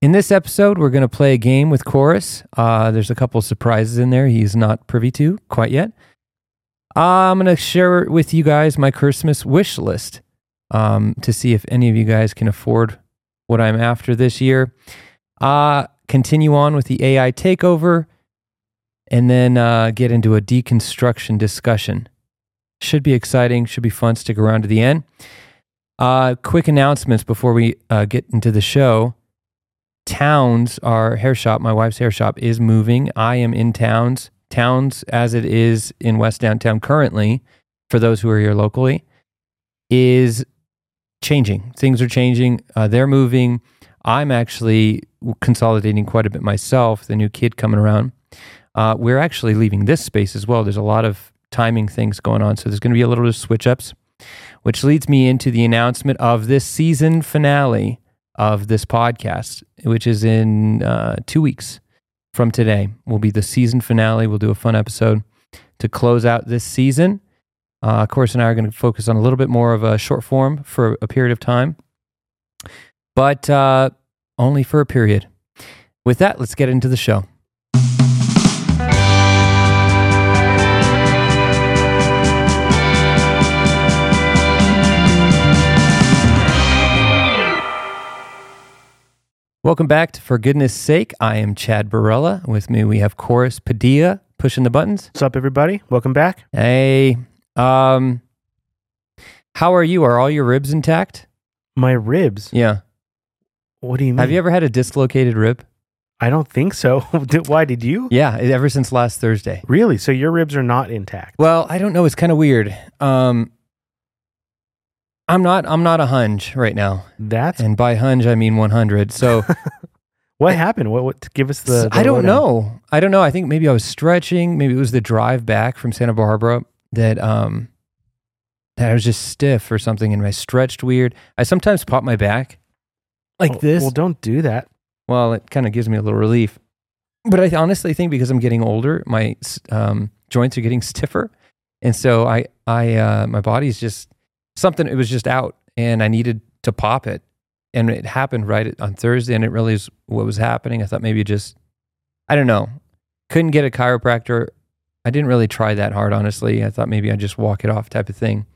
In this episode, we're going to play a game with Chorus. Uh, there's a couple surprises in there he's not privy to quite yet. Uh, I'm going to share with you guys my Christmas wish list um, to see if any of you guys can afford what I'm after this year. Uh, continue on with the AI takeover and then uh, get into a deconstruction discussion. Should be exciting, should be fun. Stick around to the end. Uh, quick announcements before we uh, get into the show. Towns, our hair shop, my wife's hair shop, is moving. I am in Towns. Towns, as it is in West Downtown currently, for those who are here locally, is changing. Things are changing. Uh, they're moving. I'm actually consolidating quite a bit myself. The new kid coming around. Uh, we're actually leaving this space as well. There's a lot of timing things going on. So there's going to be a little bit of switch ups, which leads me into the announcement of this season finale of this podcast, which is in uh, two weeks from today. Will be the season finale. We'll do a fun episode to close out this season. Uh, Chorus and I are going to focus on a little bit more of a short form for a period of time, but uh, only for a period. With that, let's get into the show. Welcome back to For Goodness Sake. I am Chad Barella. With me, we have Chorus Padilla pushing the buttons. What's up, everybody? Welcome back. Hey, um, how are you? Are all your ribs intact? My ribs. Yeah. What do you mean? Have you ever had a dislocated rib? I don't think so. Why did you? Yeah, ever since last Thursday. Really? So your ribs are not intact? Well, I don't know. It's kind of weird. Um, I'm not. I'm not a hunch right now, That's and by hunch I mean 100. So what happened. What? What? Give us the. the I don't know. I don't know. I think maybe I was stretching. Maybe it was the drive back from Santa Barbara that um that I was just stiff or something, and I stretched weird. I sometimes pop my back like Well- this. Well, don't do that. Well, it kind of gives me a little relief. But I honestly think because I'm getting older, my um, joints are getting stiffer, and so I, I, uh, my body's just something. It was just out, and I needed to pop it, and it happened right on Thursday. And it really is what was happening. I thought maybe just, I don't know, couldn't get a chiropractor. I didn't really try that hard, honestly. I thought maybe I'd just walk it off, type of thing.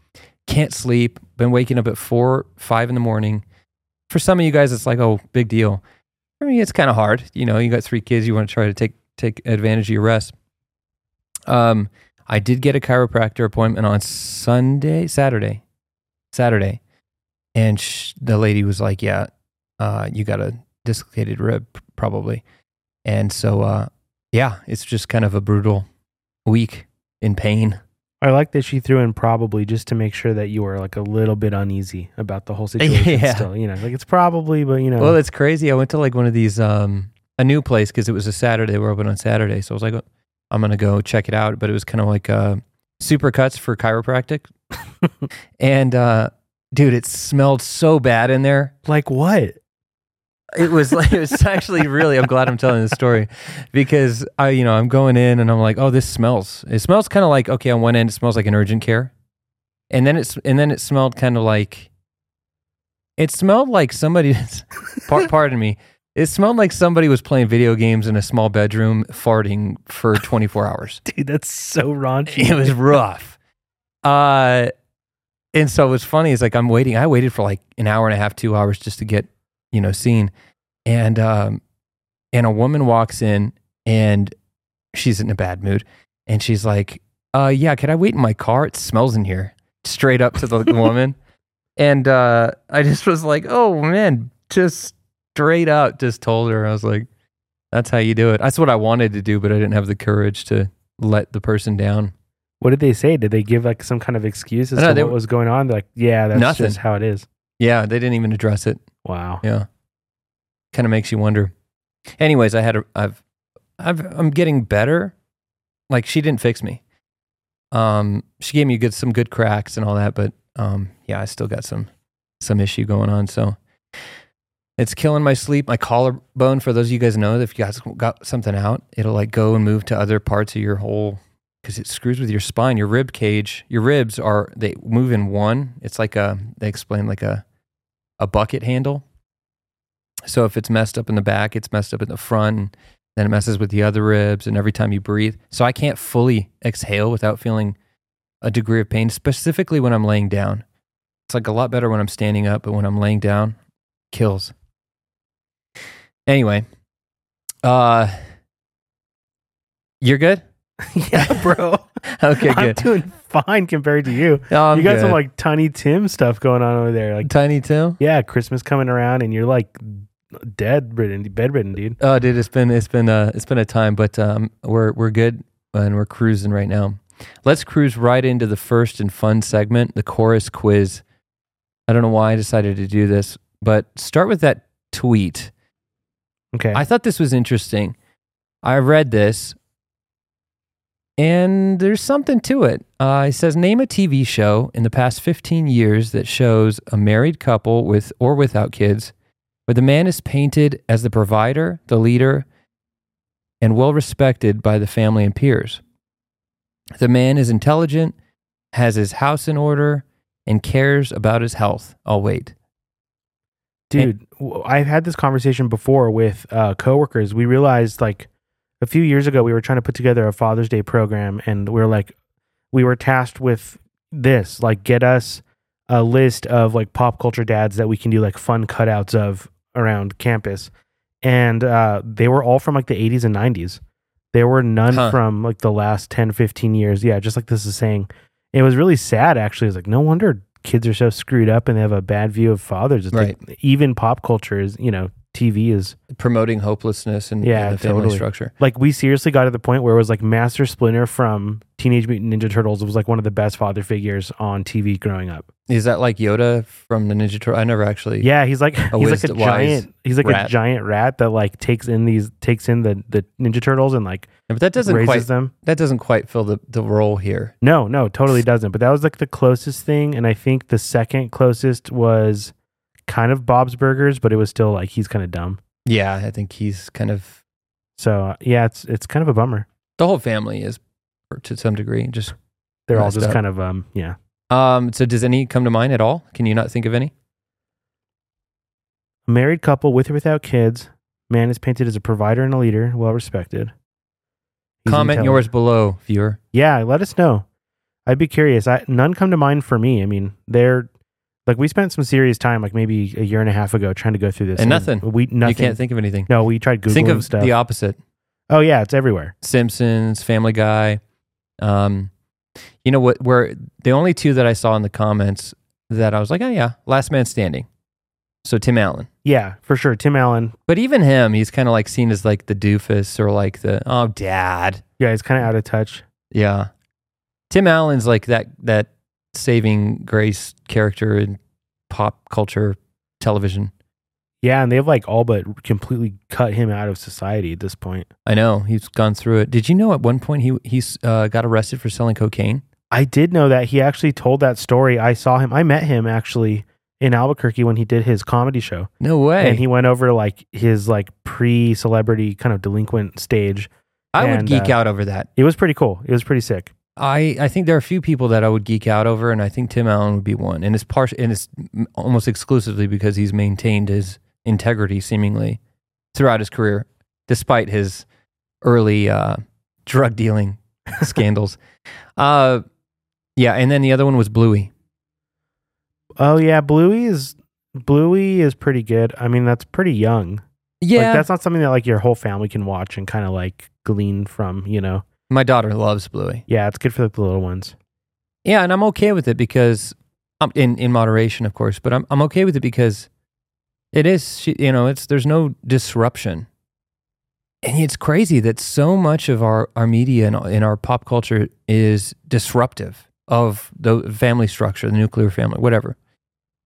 Can't sleep. Been waking up at four, five in the morning. For some of you guys, it's like, oh, big deal. I mean, it's kind of hard. You know, you got three kids. You want to try to take take advantage of your rest. Um, I did get a chiropractor appointment on Sunday, Saturday, Saturday, and sh- the lady was like, "Yeah, uh, you got a dislocated rib, probably." And so, uh, yeah, it's just kind of a brutal week in pain. I like that she threw in probably just to make sure that you were like a little bit uneasy about the whole situation. Yeah. Still, you know, like it's probably, but you know, Well, it's crazy. I went to like one of these um a new place because it was a Saturday. We're open on Saturday, so I was like, "Oh, I'm gonna go check it out. But it was kind of like uh, supercuts for chiropractic, and uh, dude, it smelled so bad in there. like what? It was like it was actually really. I'm glad I'm telling this story because I, you know, I'm going in and I'm like, oh, this smells. It smells kind of like okay. On one end, it smells like an urgent care, and then it's and then it smelled kind of like. It smelled like somebody. par- pardon me. It smelled like somebody was playing video games in a small bedroom, farting for 24 hours. Dude, that's so raunchy. It was rough. Uh, and so what's funny It's like I'm waiting. I waited for like an hour and a half, two hours just to get, you know, seen. And um, and a woman walks in and she's in a bad mood, and she's like, "Uh, yeah, can I wait in my car? It smells in here." Straight up to the woman, and uh, I just was like, "Oh man," just straight up, just told her. I was like, "That's how you do it." That's what I wanted to do, but I didn't have the courage to let the person down. What did they say? Did they give like some kind of excuse as No, to they what were- was going on? They're like, yeah, that's Nothing. just how it is. Yeah, they didn't even address it. Wow. Yeah, kind of makes you wonder. Anyways, I had a, I've, I've, I'm getting better. Like she didn't fix me. Um, she gave me good, some good cracks and all that, but um, yeah, I still got some, some issue going on. So it's killing my sleep. My collarbone. For those of you guys know, if you guys got something out, it'll like go and move to other parts of your whole because it screws with your spine. Your rib cage, your ribs are they move in one. It's like a they explain like a a bucket handle. So if it's messed up in the back, it's messed up in the front, and then it messes with the other ribs, and every time you breathe. So I can't fully exhale without feeling a degree of pain, specifically when I'm laying down. It's like a lot better when I'm standing up, but when I'm laying down, kills. Anyway, uh, you're good. yeah, bro. Okay, I'm good. doing fine compared to you. Oh, you got some like Tiny Tim stuff going on over there. Like, Tiny Tim. yeah, Christmas coming around, and you're like dead ridden, bedridden, dude. Oh, dude, it's been it's been a it's been a time, but um, we're we're good and we're cruising right now. Let's cruise right into the first and fun segment, the chorus quiz. I don't know why I decided to do this, but start with that tweet. Okay. I thought this was interesting. I read this, and there's something to it. Uh, it says, "Name a TV show in the past 15 years that shows a married couple with or without kids, where the man is painted as the provider, the leader, and well respected by the family and peers. The man is intelligent, has his house in order, and cares about his health. I'll wait." dude I've had this conversation before with uh, coworkers we realized like a few years ago we were trying to put together a father's day program and we were like we were tasked with this like get us a list of like pop culture dads that we can do like fun cutouts of around campus. And uh, they were all from like the 80s and 90s there were none Huh. from like the last 10 15 years. Yeah just like this is saying. It was really sad actually. It's like no wonder kids are so screwed up and they have a bad view of fathers. It's like even pop culture is you know tv is Promoting hopelessness and, Yeah, the family totally. structure. like we seriously got to the point where it was like master splinter from teenage mutant ninja turtles was like one of the best father figures on tv growing up Is that like Yoda from the Ninja Turtle? I never actually. yeah he's like he's like a giant he's like rat. a giant rat that like takes in these takes in the the ninja turtles and like but that doesn't raises quite them that doesn't quite fill the, the role here. No, no, totally doesn't. But that was like the closest thing, and I think the second closest was kind of Bob's Burgers, but it was still like he's kind of dumb. Yeah, I think he's kind of So uh, yeah, it's it's kind of a bummer. the whole family is to some degree. Just They're all just up. kind of um yeah. um. So does any come to mind at all? Can you not think of any? A married couple with or without kids. Man is painted as a provider and a leader, well respected. He's Comment yours below, viewer. Yeah, let us know. I'd be curious. I none come to mind for me. I mean, they're like we spent some serious time, like maybe a year and a half ago, trying to go through this. And nothing. We nothing. You can't think of anything. no, we tried googling think of stuff. the opposite. oh yeah, it's everywhere. Simpsons, Family Guy. Um, you know what? Where the only two that I saw in the comments that I was like, oh yeah, Last Man Standing. So Tim Allen. Yeah, for sure. Tim Allen. But even him, he's kind of like seen as like the doofus or like the oh dad. Yeah, he's kind of out of touch. Yeah. Tim Allen's like that that saving grace character in pop culture television. Yeah, and they've like all but completely cut him out of society at this point. I know he's gone through it. Did you know at one point he he's uh, got arrested for selling cocaine? I did know that he actually told that story. I saw him. I met him actually in Albuquerque when he did his comedy show, No way. and he went over to like his like pre-celebrity kind of delinquent stage. I would geek uh, out over that. It was pretty cool. It was pretty sick. I, I think there are a few people that I would geek out over, and I think Tim Allen would be one. And it's part and it's almost exclusively because he's maintained his integrity seemingly throughout his career, despite his early uh, drug dealing scandals. Uh, yeah, and then the other one was Bluey. Oh yeah, Bluey is Bluey is pretty good. I mean, that's pretty young. Yeah, Like that's not something that like your whole family can watch and kind of like glean from, you know. My daughter loves Bluey. Yeah, it's good for the little ones. Yeah, and I'm okay with it because um, in in moderation, of course, but I'm I'm okay with it because it is she- you know it's there's no disruption, and it's crazy that so much of our our media and in our pop culture is disruptive of the family structure, the nuclear family, whatever,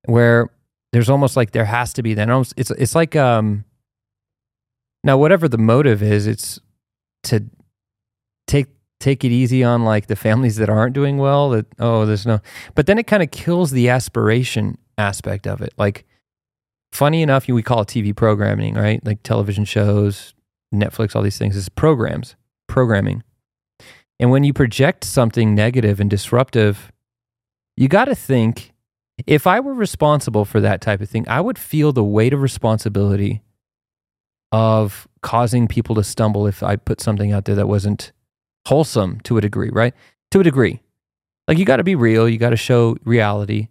where there's almost like there has to be then almost it's it's like um now whatever the motive is, it's to take take it easy on like the families that aren't doing well that oh there's no but then it kind of kills the aspiration aspect of it. Like funny enough we call it tv programming right? Like television shows netflix all these things is programs programming. And when you project something negative and disruptive you got to think if i were responsible for that type of thing i would feel the weight of responsibility of causing people to stumble if I put something out there that wasn't wholesome to a degree, right? To a degree. Like you got to be real, you got to show reality.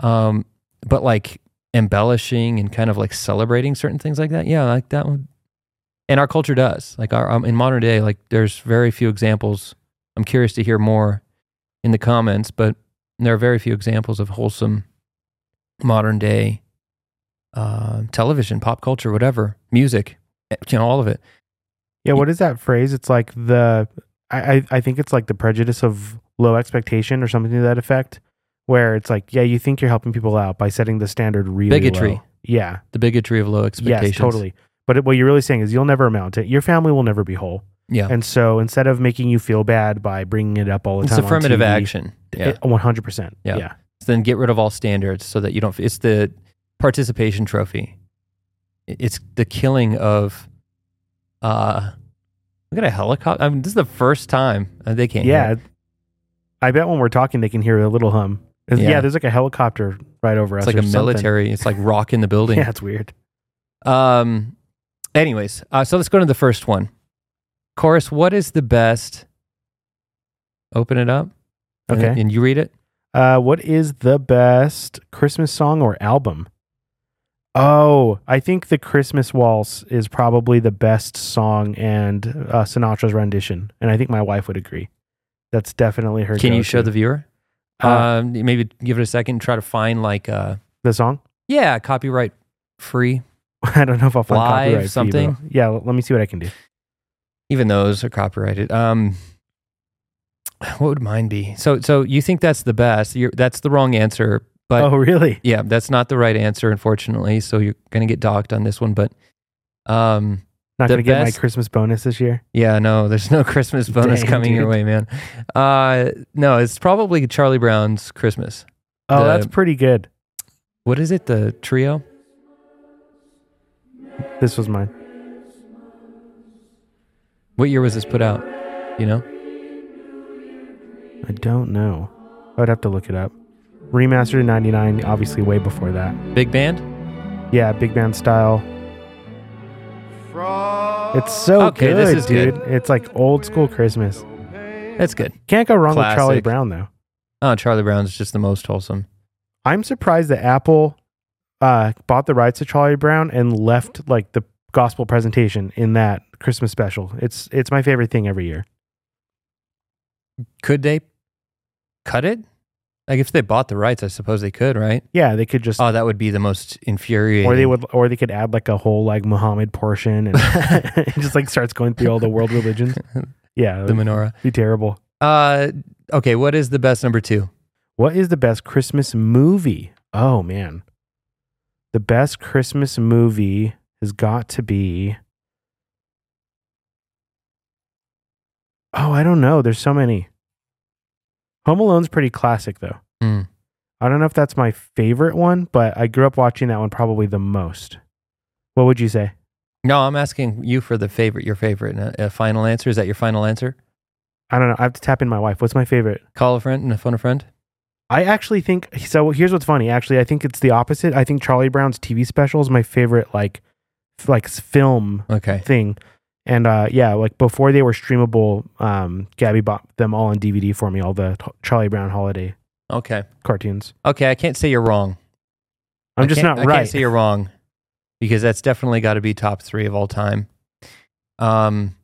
Um but like embellishing and kind of like celebrating certain things like that. Yeah, like that one. And our culture does. Like our um, in modern day like there's very few examples. I'm curious to hear more in the comments, but there are very few examples of wholesome modern day uh, television, pop culture, whatever, music, eh, you know, all of it. Yeah, what is that phrase? It's like the I, I think it's like the prejudice of low expectation or something to that effect. Where it's like, yeah, you think you're helping people out by setting the standard really Bigotry. low. Yeah. The bigotry of low expectations. Yes, totally. But what you're really saying is you'll never amount to it. Your family will never be whole. Yeah. And so instead of making you feel bad by bringing it up all the it's time, it's affirmative TV, action. Yeah. it- 100%. Yeah. yeah. So then get rid of all standards so that you don't. It's the participation trophy. It's the killing of. Uh, look at a helicopter. I mean, this is the first time uh, they can't. hear Yeah. I bet when we're talking, they can hear a little hum. It's- Yeah. Yeah. there's like a helicopter right over us. it's like or a something. military. It's like rocking the building. Yeah, it's weird. Um. Anyways, uh, so let's go to the first one. Chorus. What is the best? Open it up. and- Okay. and you read it. Uh, what is the best Christmas song or album? Oh, I think the Christmas Waltz is probably the best song and uh, Sinatra's rendition, and I think my wife would agree. That's definitely her. Can you show the viewer? Uh, um, maybe give it a second and try to find like uh the song? yeah, copyright free. I don't know if I'll find Live copyright something? Yeah, let me see what I can do. Even those are copyrighted. Um what would mine be? So so you think that's the best. You're that's the wrong answer, but oh, really? yeah, that's not the right answer unfortunately. So you're going to get docked on this one, but um Not gonna get my Christmas bonus this year. yeah, no, there's no Christmas bonus Dang, coming your way, man. Uh no, it's probably Charlie Brown's Christmas. Oh, The- that's pretty good. What is it? The trio? This was mine. What year was this put out? You know? I don't know. I would have to look it up. Remastered in '99, obviously way before that. Big band? Yeah, big band style. It's so Okay, good, this is dude. good. It's like old school Christmas. That's good. Can't go wrong with Charlie Brown though. Oh, Charlie Brown's just the most wholesome. I'm surprised that Apple uh, bought the rights to Charlie Brown and left like the gospel presentation in that Christmas special. It's it's my favorite thing every year. Could they cut it? Like if they bought the rights, I suppose they could, right? Yeah, they could just Oh, that would be the most infuriating. or they would or they could add like a whole like Muhammad portion and it just like starts going through all the world religions. Yeah, the menorah. be terrible. Uh, okay. What is the best number two? What is the best Christmas movie? Oh man. The best Christmas movie has got to be Oh, I don't know. There's so many. Home Alone's pretty classic though. Hmm. I don't know if that's my favorite one, but I grew up watching that one probably the most. What would you say? No, I'm asking you for the favorite. Your favorite. A, a final answer. Is that your final answer? I don't know. I have to tap in my wife. What's my favorite? Call a friend and phone a friend. I actually think so. Here's what's funny. Actually, I think it's the opposite. I think Charlie Brown's TV special is my favorite, like, like film Okay. thing. And uh, yeah, like before they were streamable, um, Gabby bought them all on DVD for me. All the t- Charlie Brown holiday Okay. cartoons. Okay. I can't say you're wrong. I'm I just not I right. can't say you're wrong because that's definitely got to be top three of all time. Um,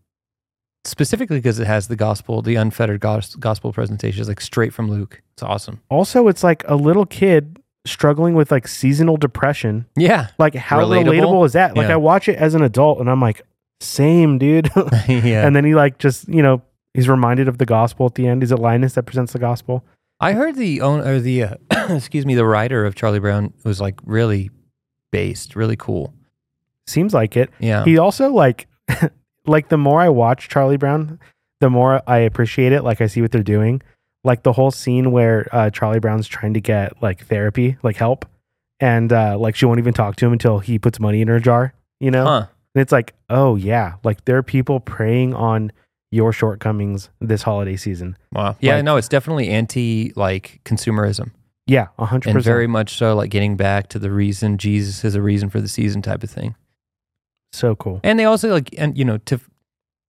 specifically because it has the gospel, the unfettered gos- gospel presentations, like straight from Luke. It's awesome. also, it's like a little kid struggling with like seasonal depression. Yeah. Like, how Relatable? relatable, is that? Like, Yeah. I watch it as an adult, and I'm like, same, dude. yeah. And then he like just you know he's reminded of the gospel at the end. Is it Linus that presents the gospel? I heard the own or the uh, excuse me, the writer of Charlie Brown was like really based, really cool. Seems like it. Yeah. He also like like the more I watch Charlie Brown, the more I appreciate it. Like I see what they're doing. Like the whole scene where uh, Charlie Brown's trying to get like therapy, like help, and uh, like she won't even talk to him until he puts money in her jar. You know, huh. And it's like, oh yeah, like there are people preying on your shortcomings this holiday season. Wow. Yeah, Like- no, it's definitely anti like consumerism. Yeah, a hundred And percent. very much so like getting back to the reason Jesus is a reason for the season type of thing. So cool. And they also like, and you know, to,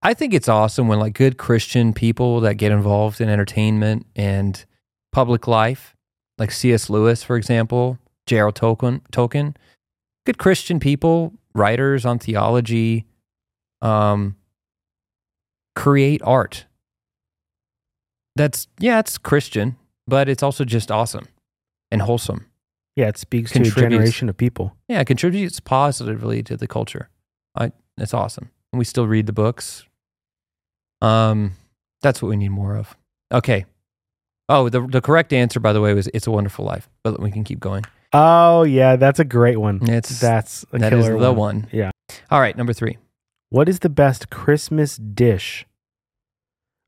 I think it's awesome when like good Christian people that get involved in entertainment and public life, like C.S. Lewis, for example, J.R. Tolkien, Tolkien, good Christian people, writers on theology, um, create art. That's yeah, it's Christian, but it's also just awesome and wholesome. Yeah, it speaks to a generation of people. Yeah, it contributes positively to the culture. I, it's awesome. And we still read the books. Um, that's what we need more of. Okay. Oh, the the correct answer, by the way, was "It's a Wonderful Life." But we can keep going. Oh yeah, that's a great one. It's That's a that is killer the one. Yeah. All right, number three. What is the best Christmas dish?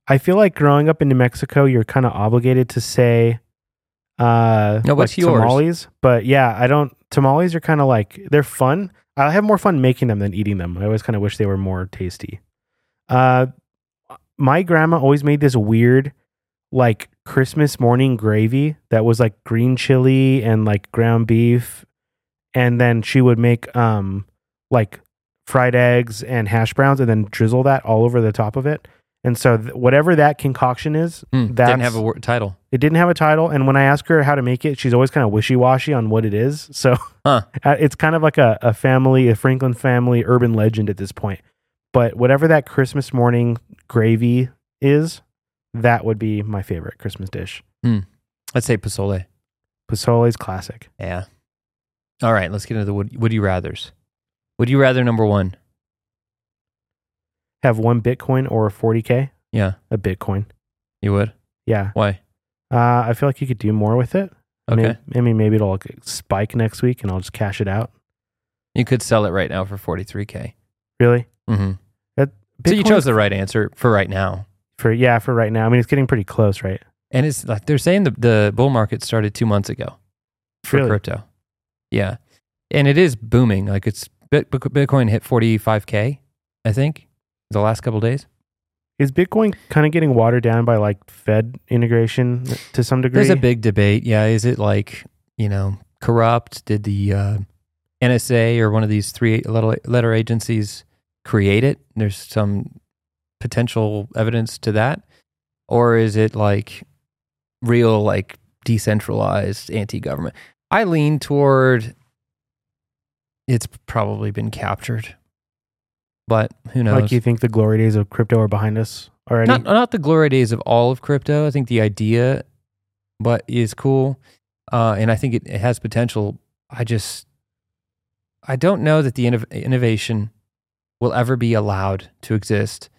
I feel like growing up in New Mexico, you're kind of obligated to say uh No, what's like yours? tamales. But yeah, I don't tamales are kind of like they're fun. I have more fun making them than eating them. I always kind of wish they were more tasty. Uh my grandma always made this weird like Christmas morning gravy that was like green chili and like ground beef and then she would make um like fried eggs and hash browns and then drizzle that all over the top of it. And so th- whatever that concoction is, Hmm, that's didn't have a word, title. it didn't have a title. And when I ask her how to make it, she's always kind of wishy washy on what it is. So Huh. uh, it's kind of like a, a family, a Franklin family urban legend at this point. But whatever that Christmas morning gravy is, that would be my favorite Christmas dish. Let's say pozole. Pozole's classic. Yeah. All right, let's get into the would, would you rather's. Would you rather number one? Have one Bitcoin or 40K? Yeah, A Bitcoin. you would. Yeah. Why? Uh, I feel like you could do more with it. Okay. Maybe, I mean, maybe it'll spike next week and I'll just cash it out. You could sell it right now for forty three k. Really? Mm-hmm. That So you chose the right answer for right now. For yeah for right now. I mean, it's getting pretty close, right? And it's like they're saying the, the bull market started two months ago for Really? crypto. Yeah. And it is booming. Like it's Bit- Bit- Bitcoin hit 45K, I think, the last couple days. Is Bitcoin kind of getting watered down by like Fed integration to some degree? There's a big debate. Yeah. Is it like, you know, corrupt? Did the uh, NSA or one of these three letter agencies create it? There's some potential evidence to that. Or is it like real, like decentralized anti government? I lean toward it's probably been captured, but who knows? like you think the glory days of crypto are behind us already? not not the glory days of all of crypto. I think the idea, but is cool, uh, and I think it, it has potential. I just, I don't know that the innov- innovation will ever be allowed to exist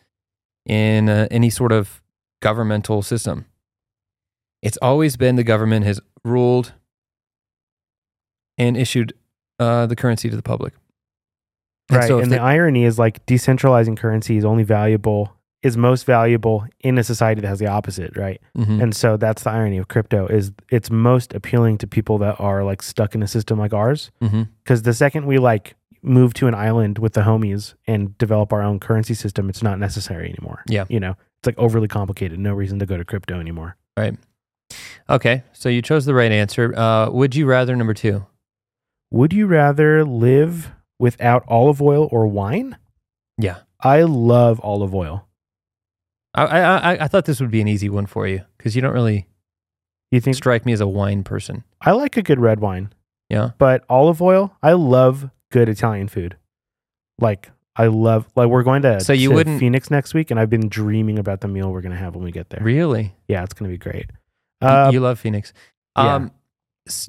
in uh, any sort of governmental system. It's always been the government has ruled and issued uh, the currency to the public. And right. so and they- the irony is like decentralizing currency is only valuable is most valuable in a society that has the opposite, right? Mhm. And so that's the irony of crypto is it's most appealing to people that are like stuck in a system like ours because the second we like move to an island with the homies and develop our own currency system, it's not necessary anymore. Yeah. You know, it's like overly complicated. No reason to go to crypto anymore. Right. Okay, so you chose the right answer. Uh, would you rather number two? Would you rather live without olive oil or wine? Yeah. I love olive oil. I, I I I thought this would be an easy one for you because you don't really You think strike me as a wine person. I like a good red wine, Yeah. but olive oil, I love good Italian food. Like I love like we're going to, So you to wouldn't- Phoenix next week and I've been dreaming about the meal we're going to have when we get there. Really? Yeah, it's going to be great. You- Uh, you love Phoenix. yeah. Um,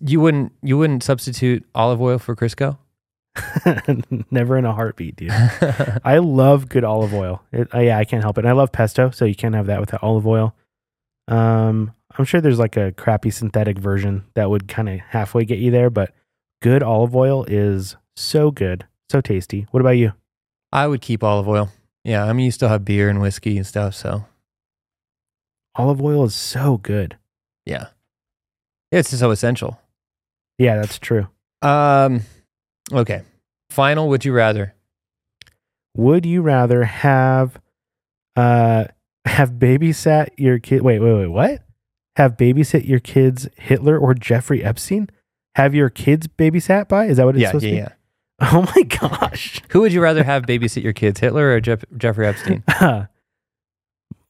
you wouldn't you wouldn't substitute olive oil for Crisco? never in a heartbeat, dude. I love good olive oil. It, uh, yeah, I can't help it. And I love pesto, so you can't have that without olive oil. Um, I'm sure there's like a crappy synthetic version that would kind of halfway get you there, but good olive oil is so good, so tasty. What about you? I would keep olive oil. Yeah, I mean you still have beer and whiskey and stuff, so Olive oil is so good. yeah, it's so essential. Yeah, that's true. Um, okay. Final. Would you rather? Would you rather have uh have babysat your kid wait, wait, wait, what? Have babysit your kids Hitler or Jeffrey Epstein? Have your kids babysat by? Is that what it's Yeah, supposed yeah, to be? yeah. Oh my gosh. Who would you rather have babysit your kids, Hitler or Jeff- Jeffrey Epstein? uh,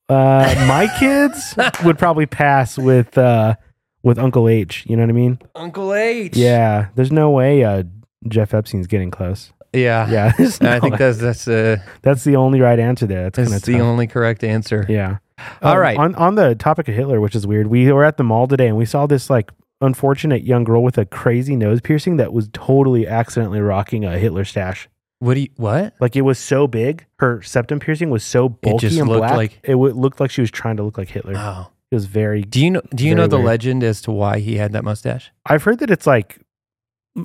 my kids would probably pass with uh, with Uncle H. You know what I mean? Uncle H. Yeah. There's no way uh, Jeff Epstein's getting close. Yeah. Yeah. there's I think way. that's that's uh that's the only right answer there. That's that's of the only correct answer. Yeah. All Um, right. On on the topic of Hitler, which is weird, we were at the mall today and we saw this like unfortunate young girl with a crazy nose piercing that was totally accidentally rocking a Hitler stash. What do you what? Like it was so big, her septum piercing was so bulky just and looked black. like- it w- looked like she was trying to look like Hitler. Oh. It was very. Do you know do you know the weird. legend as to why he had that mustache? I've heard that it's like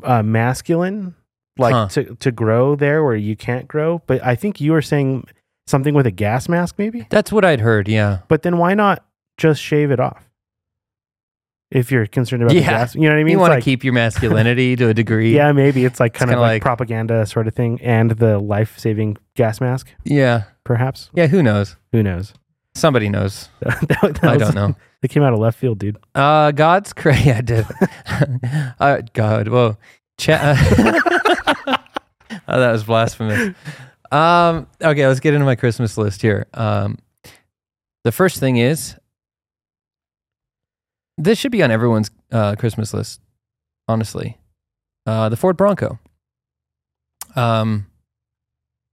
uh, masculine, like Huh. to to grow there where you can't grow. But I think you were saying something with a gas mask, maybe. That's what I'd heard, yeah. But then why not just shave it off? If you're concerned about the Yeah. gas, you know what I mean. you want to like- keep your masculinity to a degree. Yeah, maybe it's like kind of kinda like, like- propaganda sort of thing, and the life saving gas mask, Yeah. perhaps. Yeah, who knows? Who knows? Somebody knows. That- that I was- don't know. They came out of left field, dude. Uh, God's crazy. Yeah, I did. uh, God, whoa. Cha- oh, that was blasphemous. Um, okay, let's get into my Christmas list here. Um, the first thing is this should be on everyone's uh, Christmas list, honestly. Uh, the Ford Bronco. Um,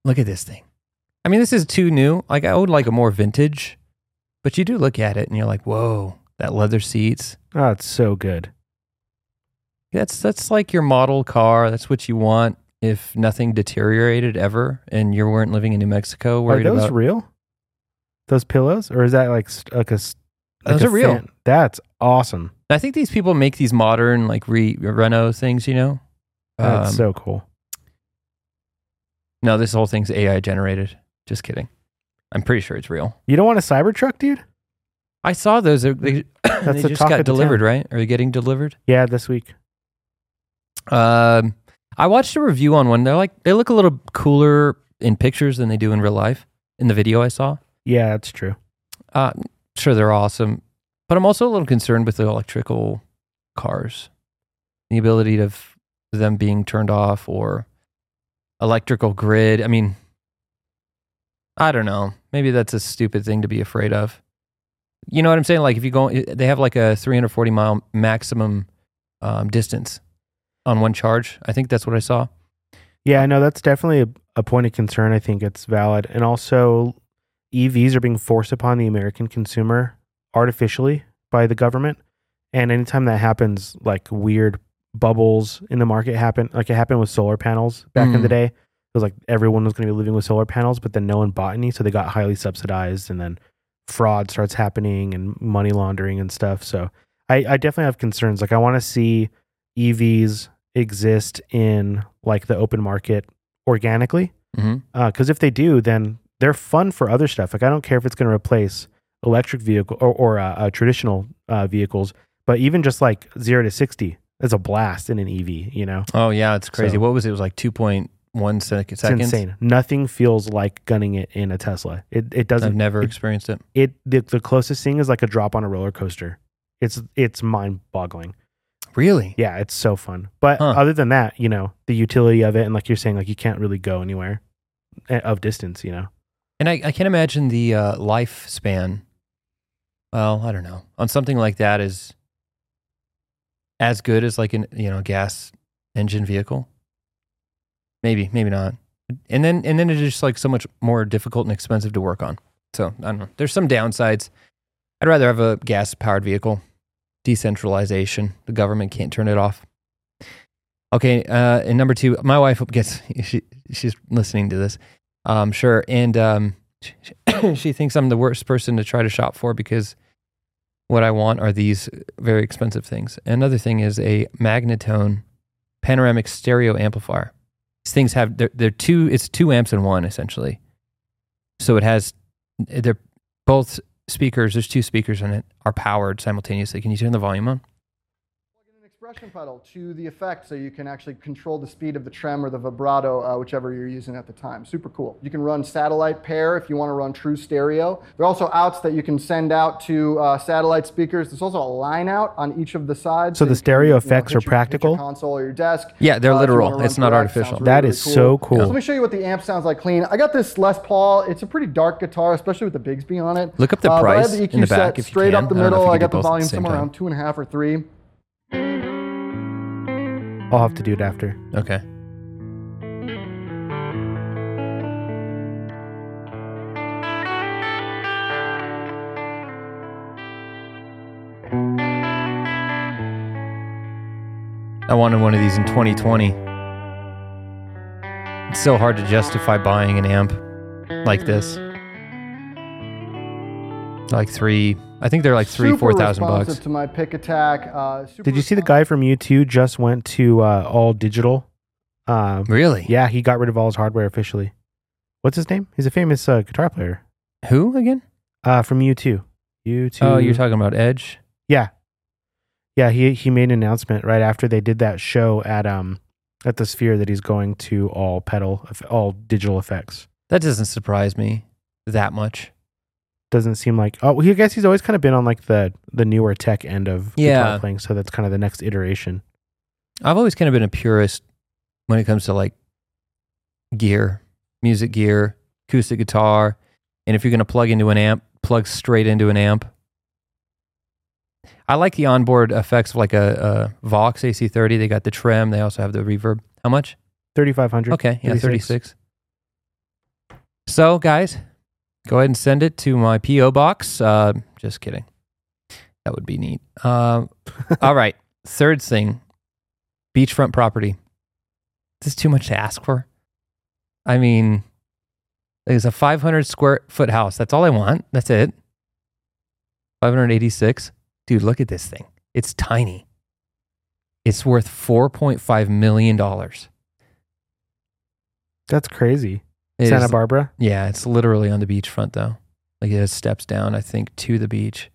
look at this thing. I mean, this is too new. Like, I would like a more vintage, but you do look at it and you're like, whoa, that leather seats. Oh, it's so good. That's that's like your model car. That's what you want if nothing deteriorated ever and you weren't living in New Mexico where Are those about. real? Those pillows, or is that like like a? like Those a are real. fan- That's awesome. I think these people make these modern like re reno things. You know. That's Um, so cool. No, this whole thing's AI generated. Just kidding. I'm pretty sure it's real. You don't want a Cybertruck, dude? I saw those. They, they, they the just got delivered, right? Are they getting delivered? Yeah, this week. Um, I watched a review on one. They're like they look a little cooler in pictures than they do in real life. In the video I saw, Yeah, that's true. uh, sure they're awesome, but I'm also a little concerned with the electrical cars, the ability of them being turned off or electrical grid. I mean, I don't know. Maybe that's a stupid thing to be afraid of. You know what I'm saying? Like if you go, they have like a 340 mile maximum um, distance on one charge. I think that's what I saw. Yeah, no, that's definitely a, a point of concern. I think it's valid, and also EVs are being forced upon the American consumer artificially by the government. And anytime that happens, like weird bubbles in the market happen. Like it happened with solar panels back in the Mm. day. It was like everyone was going to be living with solar panels, but then no one bought any, so they got highly subsidized, and then fraud starts happening and money laundering and stuff. So I, I definitely have concerns. Like I want to see EVs exist in like the open market organically, because if they do, then they're fun for other stuff. Like I don't care if it's going to replace electric vehicle or, or uh, uh, traditional uh, vehicles, but even just like zero to sixty is a blast in an EV. You know, Oh yeah, it's crazy. So- what was it? It was like 2.1 sec- it's seconds. insane. Nothing feels like gunning it in a Tesla. It it doesn't. I've never it- experienced it. it the, the closest thing is like a drop on a roller coaster. It's it's mind boggling. Really? Yeah, it's so fun. But Huh. other than that, you know, the utility of it and like you're saying, like you can't really go anywhere eh, of distance. You know, And I, I can't imagine the uh, lifespan. Well, I don't know. On something like that is as good as like an you know gas engine vehicle. Maybe, maybe not. And then and then it's just like so much more difficult and expensive to work on. So I don't know. There's some downsides. I'd rather have a gas powered vehicle. Decentralization. The government can't turn it off. Okay, uh, and number two, my wife gets she, she's listening to this. Um, sure, and um, she, thinks I'm the worst person to try to shop for because what I want are these very expensive things. Another thing is a Magnatone panoramic stereo amplifier. These things have they're, they're two. It's two amps in one essentially. So it has they're both speakers. There's two speakers in it are powered simultaneously. Can you turn the volume on? Compression pedal to the effect so you can actually control the speed of the trem or the vibrato, uh, whichever you're using at the time. Super cool. You can run satellite pair if you want to run true stereo. There are also outs that you can send out to uh, satellite speakers. There's also a line out on each of the sides. So the you can, stereo you know, effects are your- hit your practical? console or your desk. Yeah, they're Uh, literal. It's not artificial. sounds That really, is really so cool. So let me show you what the amp sounds like clean. I got this Les Paul. It's a pretty dark guitar, especially with the Bigsby on it. Look up the Uh, but I have price the in the EQ back set straight up the I don't know if middle. you I got the both at the volume somewhere time. around two and a half or three. I'll have to do it after. Okay. I wanted one of these in 2020. It's so hard to justify buying an amp like this. Like three, I think they're like three, Super four thousand responsive bucks. To my pick attack. Uh, super Did you see the guy from U2 just went to uh, all digital? Um, Really? yeah, he got rid of all his hardware officially. What's his name? He's a famous uh, guitar player Who again? uh, from U2. U2. Oh, you're talking about Edge? Yeah, yeah. He he made an announcement right after they did that show at um at the Sphere that he's going to all pedal, all digital effects. That doesn't surprise me that much. Doesn't seem like oh, he, I guess he's always kind of been on like the the newer tech end of Yeah. guitar playing, so that's kind of the next iteration. I've always kind of been a purist when it comes to like gear, music gear, acoustic guitar, and if you're going to plug into an amp, plug straight into an amp. I like the onboard effects of like a, a Vox AC30. They got the trim. They also have the reverb. How much? Thirty five hundred. Okay, yeah, 36. 36. So, guys, go ahead and send it to my P.O. box. Uh, just kidding. That would be neat. Uh, all right. Third thing beachfront property. Is this too much to ask for? I mean, it's a 500 square foot house. That's all I want. That's it. 586. Dude, look at this thing. It's tiny. It's worth $4.5 million. That's crazy. It Santa is- Barbara. Yeah, it's literally on the beachfront though. Like it has steps down, I think, to the beach.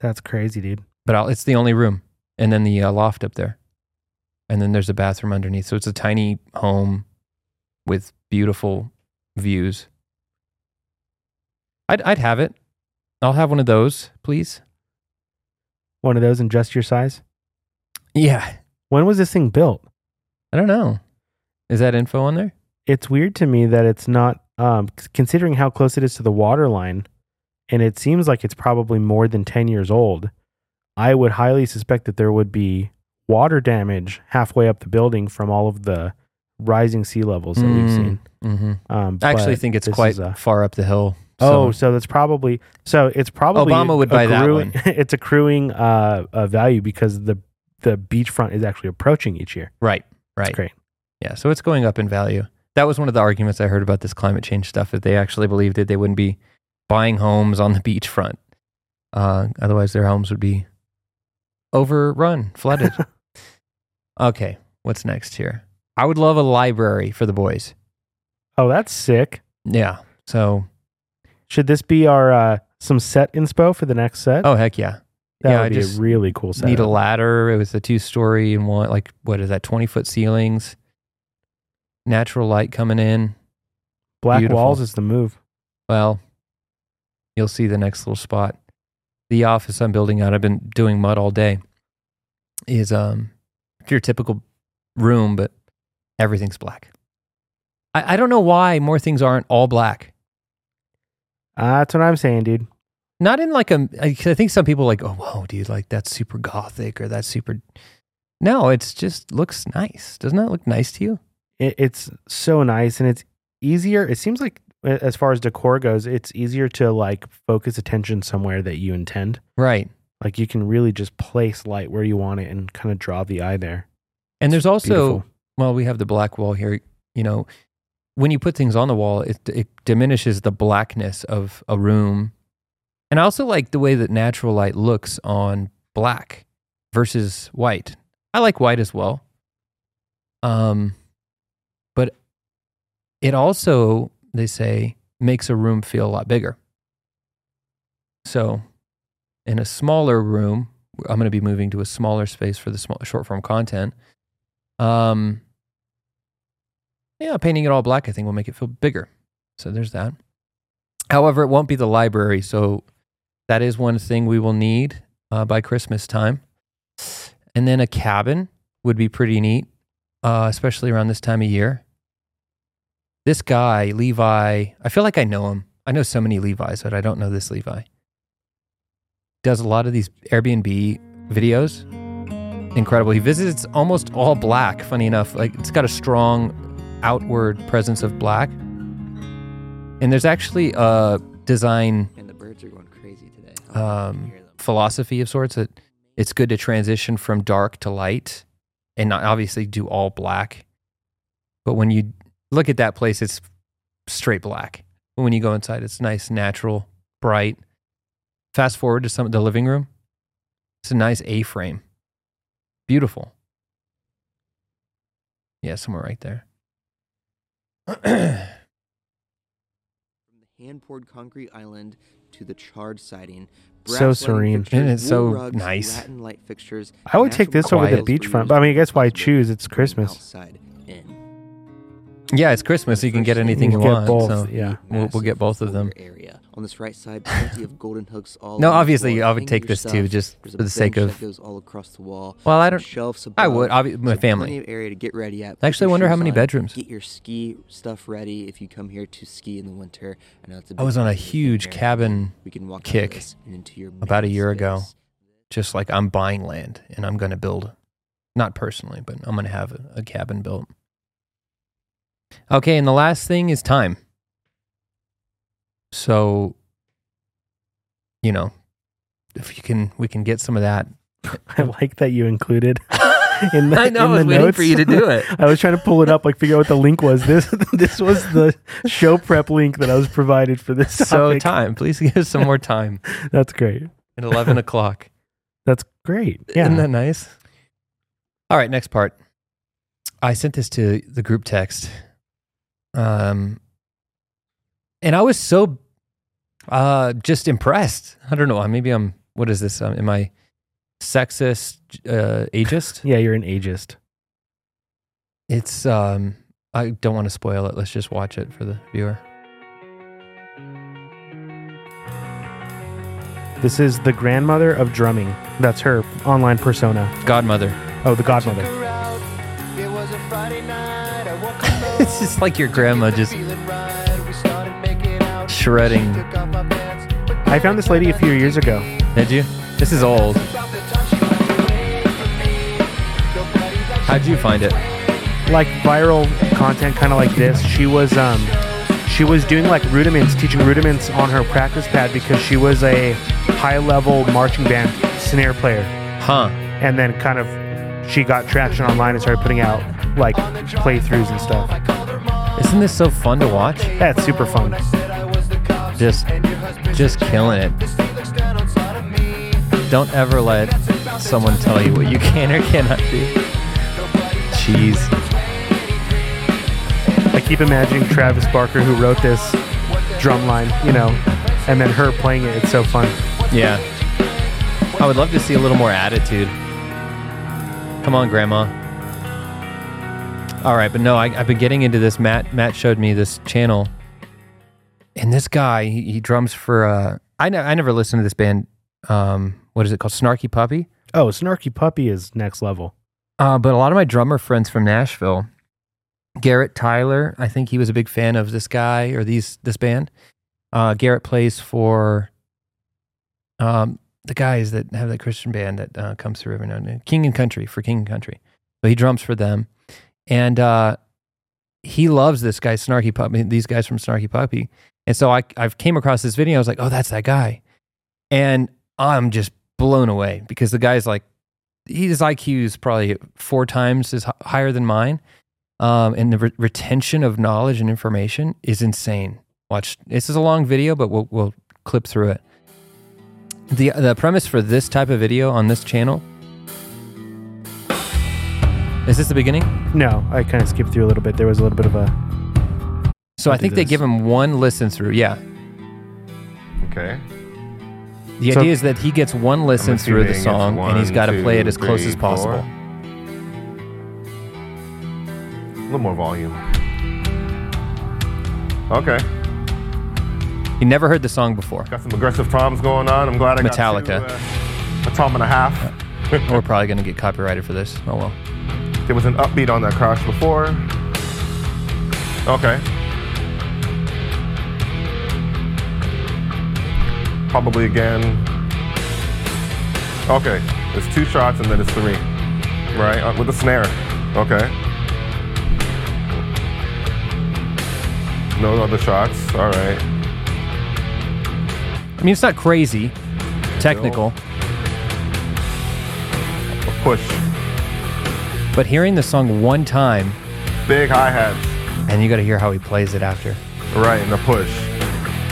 That's crazy, dude. But I'll, it's the only room, and then the uh, loft up there, and then there's a bathroom underneath. So it's a tiny home with beautiful views. I'd I'd have it. I'll have one of those, please. One of those in just your size. Yeah, When was this thing built? I don't know. Is that info on there? It's weird to me that it's not, um, considering how close it is to the water line, and it seems like it's probably more than 10 years old. I would highly suspect that there would be water damage halfway up the building from all of the rising sea levels that we've seen. Mm-hmm. Um, I actually think it's quite a- far up the hill. Oh, So- so that's probably so. It's probably Obama would buy that one. it's accruing uh, a value because the the beachfront is actually approaching each year. right, It's right. great. Yeah, so it's going up in value. That was one of the arguments I heard about this climate change stuff. If they actually believed it, they wouldn't be buying homes on the beachfront. Uh, otherwise, their homes would be overrun, flooded. okay, what's next here? I would love a library for the boys. Oh, that's sick. Yeah. So, Should this be our uh, some set inspo for the next set? oh heck yeah, that yeah, would I be just a really cool set. need a ladder. It was a two story and one like what is that? Twenty foot ceilings, natural light coming in. Black beautiful. walls is the move. Well, you'll see the next little spot. The office I'm building out, I've been doing mud all day, is um your typical room, but everything's black. I, I don't know why more things aren't all black. Uh, that's what I'm saying, dude. Not in like a, I I think some people are like, oh, whoa, dude, like that's super gothic or that's super. No, it's just looks nice. Doesn't that look nice to you? It, it's so nice and it's easier. It seems like as far as decor goes, it's easier to like focus attention somewhere that you intend. Right. Like you can really just place light where you want it and kind of draw the eye there. And there's also, Beautiful. well, we have the black wall here. You know, when you put things on the wall, it it diminishes the blackness of a room. And I also like the way that natural light looks on black versus white. I like white as well. Um, it also, they say, makes a room feel a lot bigger. So, in a smaller room I'm going to be moving to a smaller space for the small, short form content. Um, yeah, painting it all black, I think, will make it feel bigger. So there's that. However, it won't be the library. So that is one thing we will need uh, by Christmas time. And then a cabin would be pretty neat, uh, especially around this time of year. This guy, Levi, I feel like I know him. I know so many Levi's, but I don't know this Levi. Does a lot of these Airbnb videos. Incredible. He visits almost all black, funny enough. Like it's got a strong outward presence of black. And there's actually a design And the birds are going crazy today. um, philosophy of sorts that it's good to transition from dark to light and not obviously do all black. But when you look at that place, it's straight black. When you go inside, it's nice, natural, bright. Fast forward to some the living room. It's a nice A frame. Beautiful. Yeah, somewhere right there. From the hand poured concrete island to the charred siding. So serene. fixtures, And it's so rugs, nice. Rattan light fixtures. I would take this over the beachfront, but I mean, I guess why choose? It's Christmas. Outside in. Yeah, it's Christmas, you can get anything you, You want. both, so yeah. We'll- we'll get both of them. Area. On this right side, plenty of golden hooks all No, along the obviously. I would take this too, just for the sake of. that goes all across the wall. Well, I don't. Shelves I would. Obvi- my family. Plenty of area to get ready at. I actually wonder how many on, bedrooms. Get your ski stuff ready if you come here to ski in the winter. I know it's a I was on a huge cabin We can walk kick into your about a main year ago. Just like I'm buying land and I'm going to build, not personally, but I'm going to have a, a cabin built. Okay, and the last thing is time. So, you know, if you can, we can get some of that. I like that you included in the, I know, in I was waiting notes. for you to do it. I was trying to pull it up, like figure out what the link was. This this was the show prep link that I was provided for this So, time. Please give us some more time That's great. at 11 o'clock. That's great. Yeah. Isn't that nice? All right, next part. I sent this to the group text. Um and I was so uh just impressed. I don't know, maybe I'm what is this? Um, am I sexist uh ageist? yeah, you're an ageist. It's um I don't want to spoil it. Let's just watch it for the viewer. This is the grandmother of drumming. That's her online persona. Godmother. Oh, the godmother. It's just like your grandma just shredding. I found this lady a few years ago. Did you? This is old. How'd you find it? Like viral content kind of like this. She was um she was doing like rudiments, teaching rudiments on her practice pad because she was a high level marching band snare player. Huh. And then kind of she got traction online and started putting out like playthroughs and stuff. Isn't this so fun to watch? That's super fun. Just just killing it. Don't ever let someone tell you what you can or cannot do. Jeez. I keep imagining Travis Barker who wrote this drum line, you know, and then her playing it. It's so fun. Yeah. I would love to see a little more attitude. Come on, Grandma. All right, but no, I, I've been getting into this. Matt Matt showed me this channel, and this guy he, he drums for. Uh, I ne- I never listened to this band. Um, what is it called? Snarky Puppy. Oh, Snarky Puppy is next level. Uh, but a lot of my drummer friends from Nashville, Garrett Tyler, I think he was a big fan of this guy or these this band. Uh, Garrett plays for um, the guys that have that Christian band that uh, comes through every now and then, King and Country for King and Country. So he drums for them, and uh, he loves this guy Snarky Puppy. These guys from Snarky Puppy, and so I I've came across this video. I was like, oh, that's that guy, and I'm just blown away because the guy's like his IQ is probably four times as higher than mine, um, and the re- retention of knowledge and information is insane. Watch this is a long video, but we'll we'll clip through it. the The premise for this type of video on this channel is this the beginning? No, I kind of skipped through a little bit. There was a little bit of a. So I I'll think they give him one listen through. Yeah, Okay. The So- idea is that he gets one listen through the assuming it's song, and he's one, got to play it two, as close three, as possible. four. A little more volume. Okay, He never heard the song before. got some aggressive toms going on. I'm glad I got Metallica. two, uh, a tom and a half. We're probably going to get copyrighted for this. Oh well. There was an upbeat on that crash before. Okay. Probably again. Okay, it's two shots and then it's three. Right, uh, with a snare. Okay. No other shots. All right. I mean, it's not crazy, technical, A push. But hearing the song one time, Big hi hats. and you got to hear how he plays it after. Right, and the push.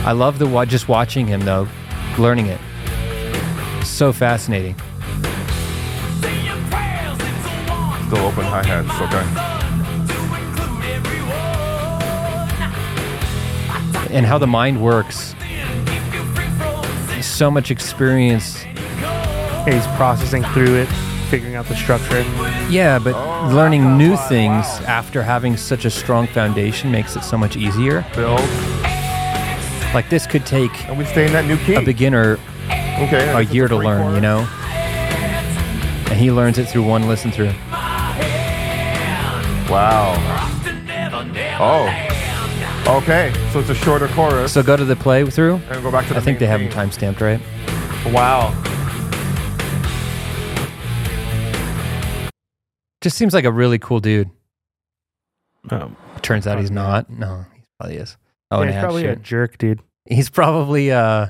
I love the wa- just watching him though, learning it. So fascinating. Still open hi hats. Okay. and how the mind works. So much experience. And he's processing through it, figuring out the structure. Yeah, but learning new things after having such a strong foundation makes it so much easier. Build. Like this could take And we stay in that new key. a beginner okay. a year to learn, you know? And he learns it through one listen through. Wow. Oh. Okay. So it's a shorter chorus. So go to the playthrough. and go back to the I think they have them time stamped, right? Wow. Just seems like a really cool dude. Um, Turns out he's not. No, he probably is. Oh, yeah, he's probably a jerk, dude. He's probably uh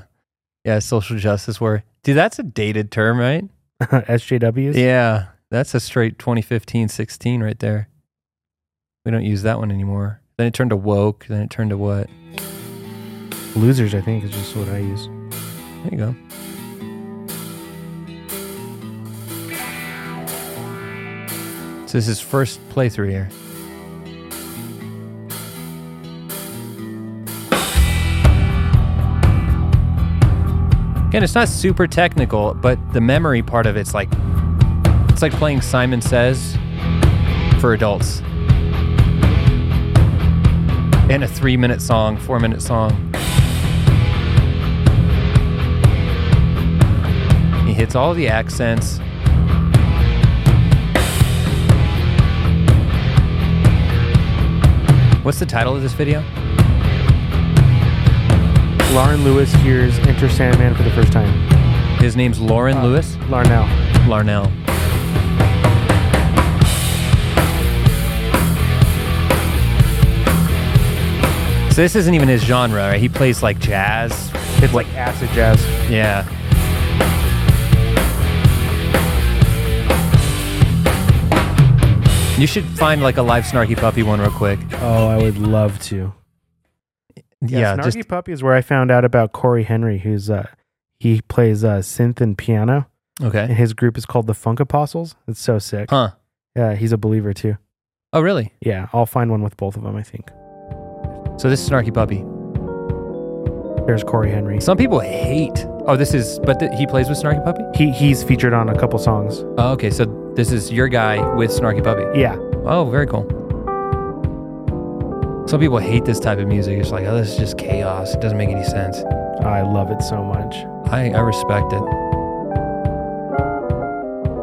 yeah, social justice warrior. Dude, that's a dated term, right? SJWs. Yeah. That's a straight 2015 16 right there. We don't use that one anymore. Then it turned to woke, then it turned to what? Losers, I think, is just what I use. There you go. So this is first playthrough here. Again, it's not super technical, but the memory part of it's like it's like playing Simon Says for adults. And a three minute song, four minute song. He hits all the accents. What's the title of this video? Lauren Lewis hears Enter Sandman for the first time. His name's Lauren Uh, Lewis Larnell. Larnell. So this isn't even his genre, right? He plays like jazz. It's like acid jazz. Yeah. You should find like a live Snarky Puppy one real quick. Oh, I would love to. Yeah, Snarky just Puppy is where I found out about Cory Henry, who's uh he plays uh synth and piano, and okay. his group is called the Funk Apostles. It's so sick. Huh. Yeah, he's a believer too. Oh, really? Yeah, I'll find one with both of them. I think. So this is Snarky Puppy. There's Cory Henry. Some people hate. Oh, this is, but th- he plays with Snarky Puppy. He he's featured on a couple songs. Oh, okay. So this is your guy with Snarky Puppy. Yeah, Oh, very cool. Some people hate this type of music. It's like, oh, this is just chaos. It doesn't make any sense. I love it so much. I, I respect it.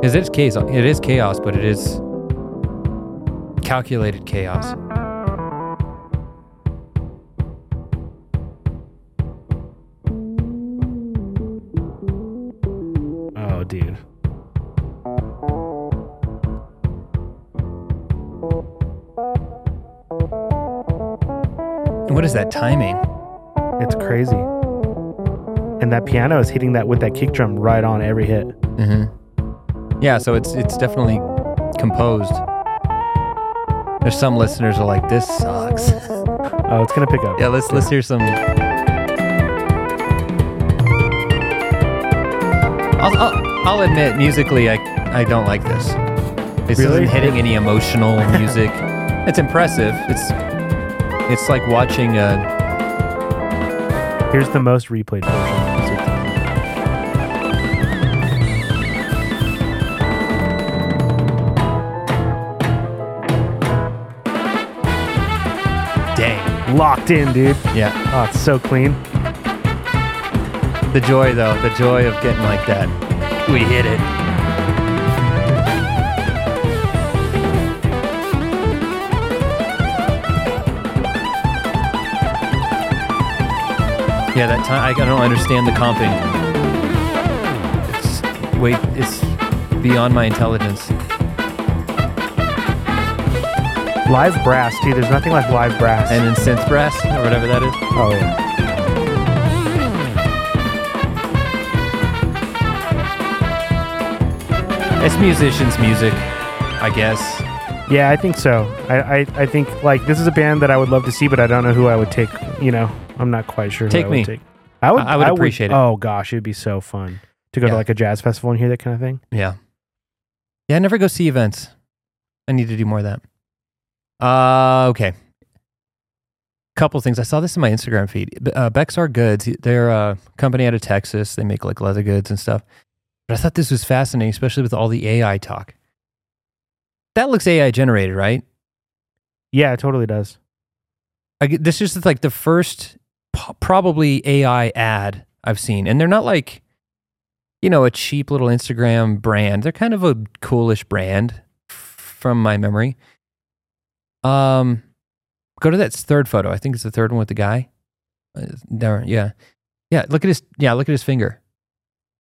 Because it's chaos. It is chaos, but it is calculated chaos. Is that timing? It's crazy. And that piano is hitting that with that kick drum right on every hit. Mm-hmm. Yeah, so it's it's definitely composed. There's some listeners are like, this sucks. Oh, it's gonna pick up. yeah, let's let's hear some. I'll, I'll, I'll admit, musically, I I don't like this. This Really? isn't hitting any emotional music. It's impressive. It's it's like watching a. Here's the most replayed version. Dang. Locked in, dude. Yeah. Oh, it's so clean. The joy, though, the joy of getting like that. We hit it. Yeah, that time I don't understand the comping. It's wait, it's beyond my intelligence. Live brass, too. There's nothing like live brass. And then synth brass or whatever that is. oh yeah. It's musicians' music, I guess. Yeah, I think so. I, I, I think like this is a band that I would love to see, but I don't know who I would take. You know, I'm not quite sure. Take I would me. Take. I would. I- I would appreciate it. Oh gosh, it'd be so fun to go Yeah. to like a jazz festival and hear that kind of thing. Yeah. Yeah, I never go see events. I need to do more of that. Uh, okay. Couple things. I saw this in my Instagram feed. Uh, Bexar Goods, they're a company out of Texas. They make like leather goods and stuff. But I thought this was fascinating, especially with all the AI talk. That looks AI generated, right? Yeah, it totally does. I, this is just like the first probably AI ad I've seen. And they're not like, you know, a cheap little Instagram brand. They're kind of a coolish brand from my memory. Um, go to that third photo. I think it's the third one with the guy. Uh, there, yeah. Yeah. Look at his, yeah, look at his finger,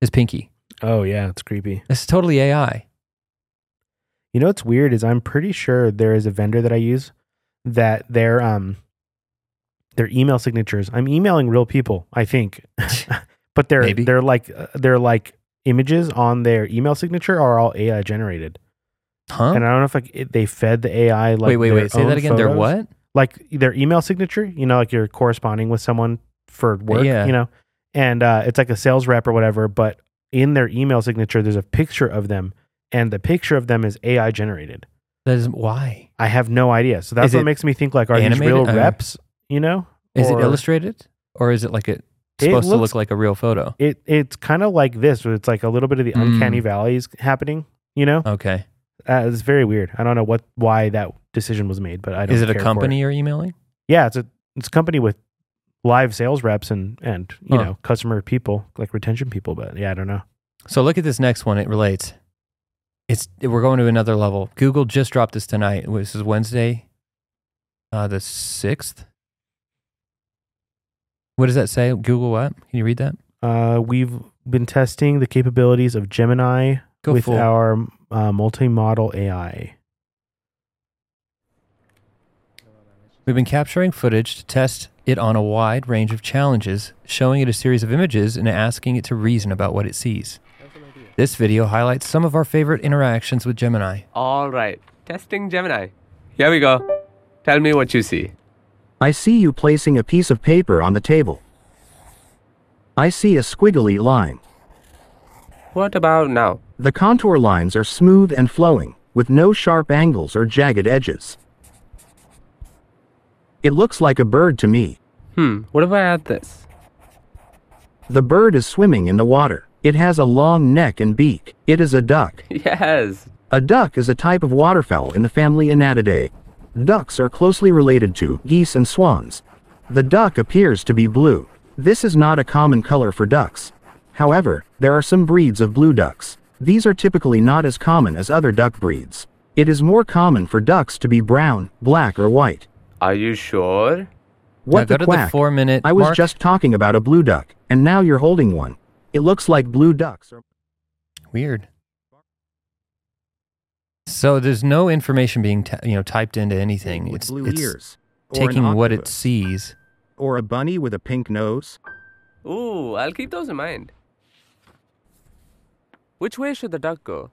his pinky. Oh yeah, it's creepy. It's totally AI. You know what's weird is I'm pretty sure there is a vendor that I use that their um their email signatures. I'm emailing real people, I think, but they're Maybe. they're like uh, they're like images on their email signature are all AI generated, Huh? and I don't know if like it, they fed the AI like wait, wait, their wait. Say that again. They're what? like their email signature, you know, like you're corresponding with someone for work, Yeah. you know, and uh, it's like a sales rep or whatever, but in their email signature, there's a picture of them, and the picture of them is AI generated. That is why. I have no idea. So that's Is what makes me think like, are these animated? real Uh, reps, you know? Is Or- it illustrated or is it like it supposed to looks- look like a real photo? It, it's kind of like this, where it's like a little bit of the Mm. uncanny valleys happening, you know? Okay. Uh, it's very weird. I don't know what, why that decision was made, but I don't Is it a company you're emailing? Yeah, it's a, it's a company with live sales reps and, and, you Huh. know, customer people, like retention people, but yeah, I don't know. So look at this next one. It relates. It's we're going to another level. Google just dropped this tonight. This is Wednesday, uh, the sixth. What does that say? Google what? Can you read that? Uh, we've been testing the capabilities of Gemini Go with full. our uh, multimodal AI. We've been capturing footage to test it on a wide range of challenges, showing it a series of images and asking it to reason about what it sees. This video highlights some of our favorite interactions with Gemini. All right, testing Gemini. Here we go. Tell me what you see. I see you placing a piece of paper on the table. I see a squiggly line. What about now? The contour lines are smooth and flowing, with no sharp angles or jagged edges. It looks like a bird to me. Hmm, what if I add this? The bird is swimming in the water. It has a long neck and beak. It is a duck. Yes. A duck is a type of waterfowl in the family Anatidae. Ducks are closely related to geese and swans. The duck appears to be blue. This is not a common color for ducks. However, there are some breeds of blue ducks. These are typically not as common as other duck breeds. It is more common for ducks to be brown, black, or white. Are you sure? What now go the to quack? the four minute I was mark. just talking about a blue duck, and now you're holding one. It looks like blue ducks are Weird. So there's no information being ta you know typed into anything. with It's, blue it's ears. taking what it sees. Or a bunny with a pink nose. Ooh, I'll keep those in mind. Which way should the duck go?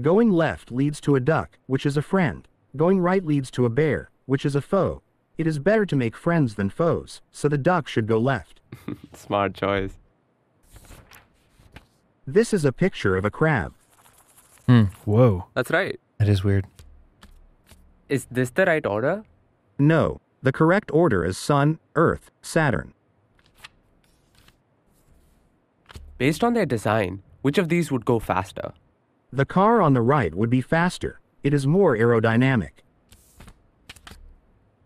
Going left leads to a duck, which is a friend. Going right leads to a bear, which is a foe. It is better to make friends than foes, so the duck should go left. Smart choice. This is a picture of a crab. Hmm. Whoa. That's right. That is weird. Is this the right order? No, the correct order is Sun, Earth, Saturn. Based on their design, which of these would go faster? The car on the right would be faster. It is more aerodynamic.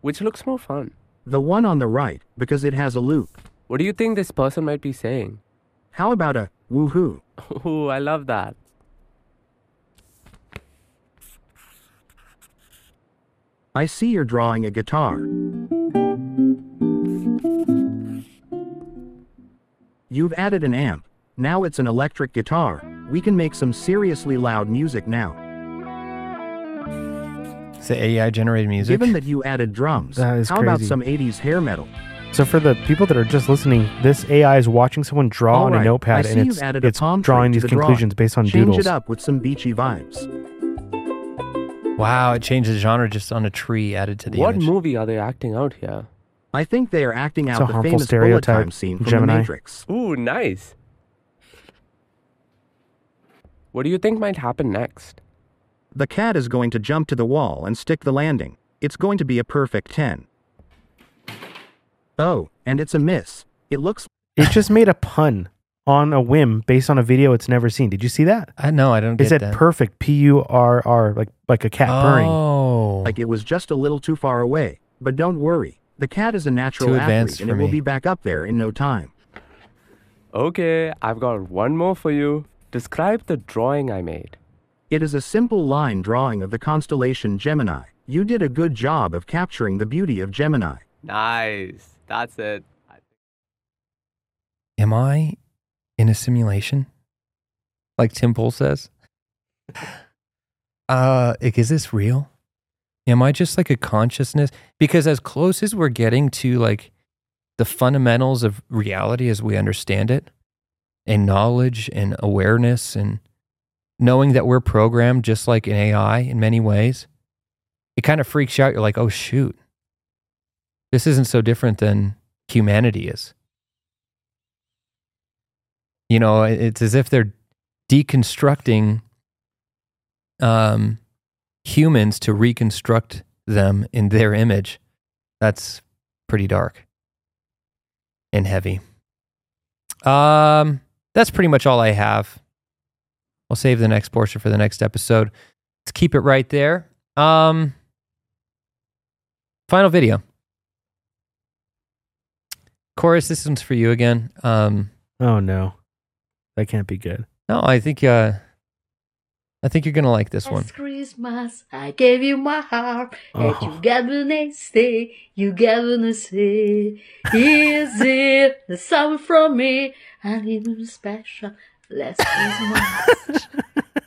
Which looks more fun? The one on the right, because it has a loop. What do you think this person might be saying? How about a woohoo? Ooh, I love that. I see you're drawing a guitar. You've added an amp. Now it's an electric guitar. We can make some seriously loud music now. It's the AI generated music. Given that you added drums, That is how about crazy. some 80s hair metal? So for the people that are just listening, this AI is watching someone draw on a Alright, notepad see and you've it's, added a it's palm tree drawing to these the drawing. conclusions based on Change doodles. it up with some beachy vibes. Wow, it changed the genre just on a tree added to the what image. movie are they acting out here? I think they are acting It's out a the harmful famous bullet stereotype, time scene from Gemini. The Matrix. Ooh, nice. What do you think might happen next? The cat is going to jump to the wall and stick the landing. It's going to be a perfect 10. Oh, and it's a miss. It looks It just made a pun on a whim based on a video it's never seen. Did you see that? I know, I don't It get said that. perfect, P U R R, like like a cat purring. oh, like it was just a little too far away. But don't worry. The cat is a natural Too athlete and for it will be back up there in no time. Okay, I've got one more for you. Describe the drawing I made. It is a simple line drawing of the constellation Gemini. You did a good job of capturing the beauty of Gemini. Nice. That's it. am I in a simulation? Like Tim Pool says. Uh, like, is this real? Am I just like a consciousness? Because as close as we're getting to like the fundamentals of reality as we understand it, and knowledge and awareness and knowing that we're programmed just like an AI in many ways, it kind of freaks you out. You're like, oh shoot, this isn't so different than humanity is. You know, it's as if they're deconstructing um, humans to reconstruct them in their image. That's pretty dark and heavy. Um, that's pretty much all I have. I'll save the next portion for the next episode. Let's keep it right there. Um, final video. Chorus, this one's for you again. Um, Oh no, that can't be good. no, I think uh, I think you're gonna like this one. Last Christmas, I gave you my heart, and Oh. you gonna stay, you gonna say, is it the summer from me? I need a special last Christmas.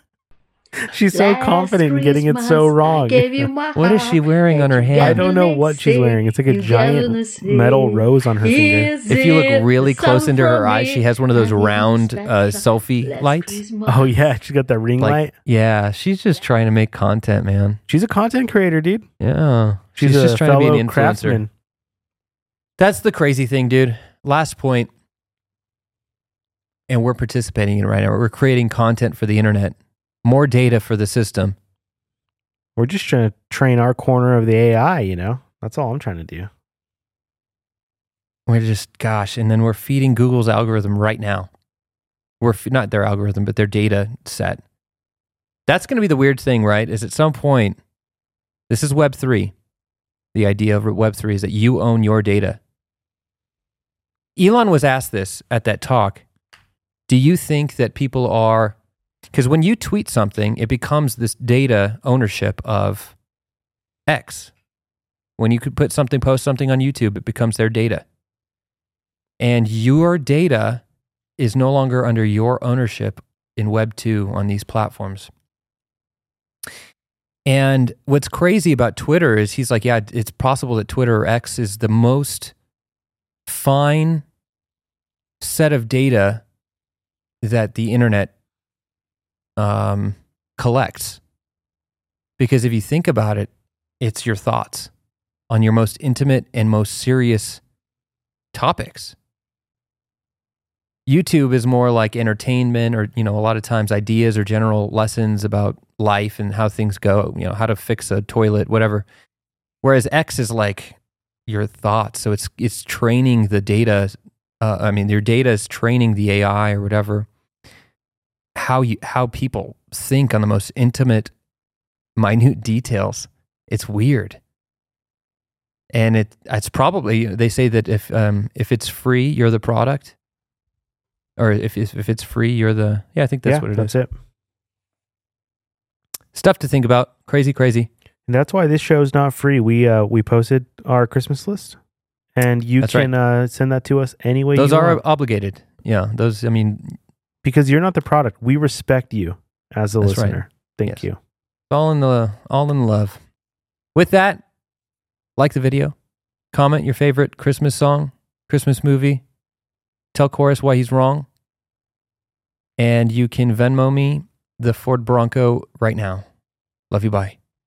She's so Last confident in getting it so wrong. gave you my What is she wearing on her you hand? I don't know what she's wearing. It's like a giant metal rose on her finger. If you look really close into her eyes, she has one of those I need a round uh, special selfie last lights. Christmas. Oh yeah, she's got that ring Like, light. yeah, she's just trying to make content, man. She's a content creator, dude. Yeah, She's, she's, just trying to be an influencer. craftsman. That's the crazy thing, dude. Last point, and we're participating in it right now. We're creating content for the internet, more data for the system. We're just trying to train our corner of the AI. You know, that's all I'm trying to do. We're just, gosh, and then we're feeding Google's algorithm right now. We're f- not their algorithm, but their data set. That's going to be the weird thing, right? Is at some point, this is Web three. The idea of Web three is that you own your data. Elon was asked this at that talk. Do you think that people are because when you tweet something, it becomes this data ownership of X. When you could put something, post something on YouTube, it becomes their data. And your data is no longer under your ownership in Web 2 on these platforms. And what's crazy about Twitter is he's like, yeah, it's possible that Twitter or X is the most fine set of data that the internet um, collects. Because if you think about it, it's your thoughts on your most intimate and most serious topics. YouTube is more like entertainment or, you know, a lot of times ideas or general lessons about life and how things go, you know, how to fix a toilet, whatever. Whereas X is like your thoughts. So it's it's training the data. Uh, I mean, your data is training the AI or whatever. How you how people think on the most intimate, minute details. It's weird. and it it's probably they say that if um if it's free, you're the product, or if if, it's free, you're the yeah. I think that's yeah, what it is. that's it. Stuff to think about. Crazy, crazy. And that's why this show is not free. We uh we posted our Christmas list, and you That's right. can uh, send that to us any way Those are want. obligated. Yeah, those. I mean, because you're not the product. We respect you as a That's right. listener. Thank Yes. you. all in the all in love. With that, like the video, comment your favorite Christmas song, Christmas movie, tell Chorus why he's wrong, and you can Venmo me the Ford Bronco right now. Love you. Bye.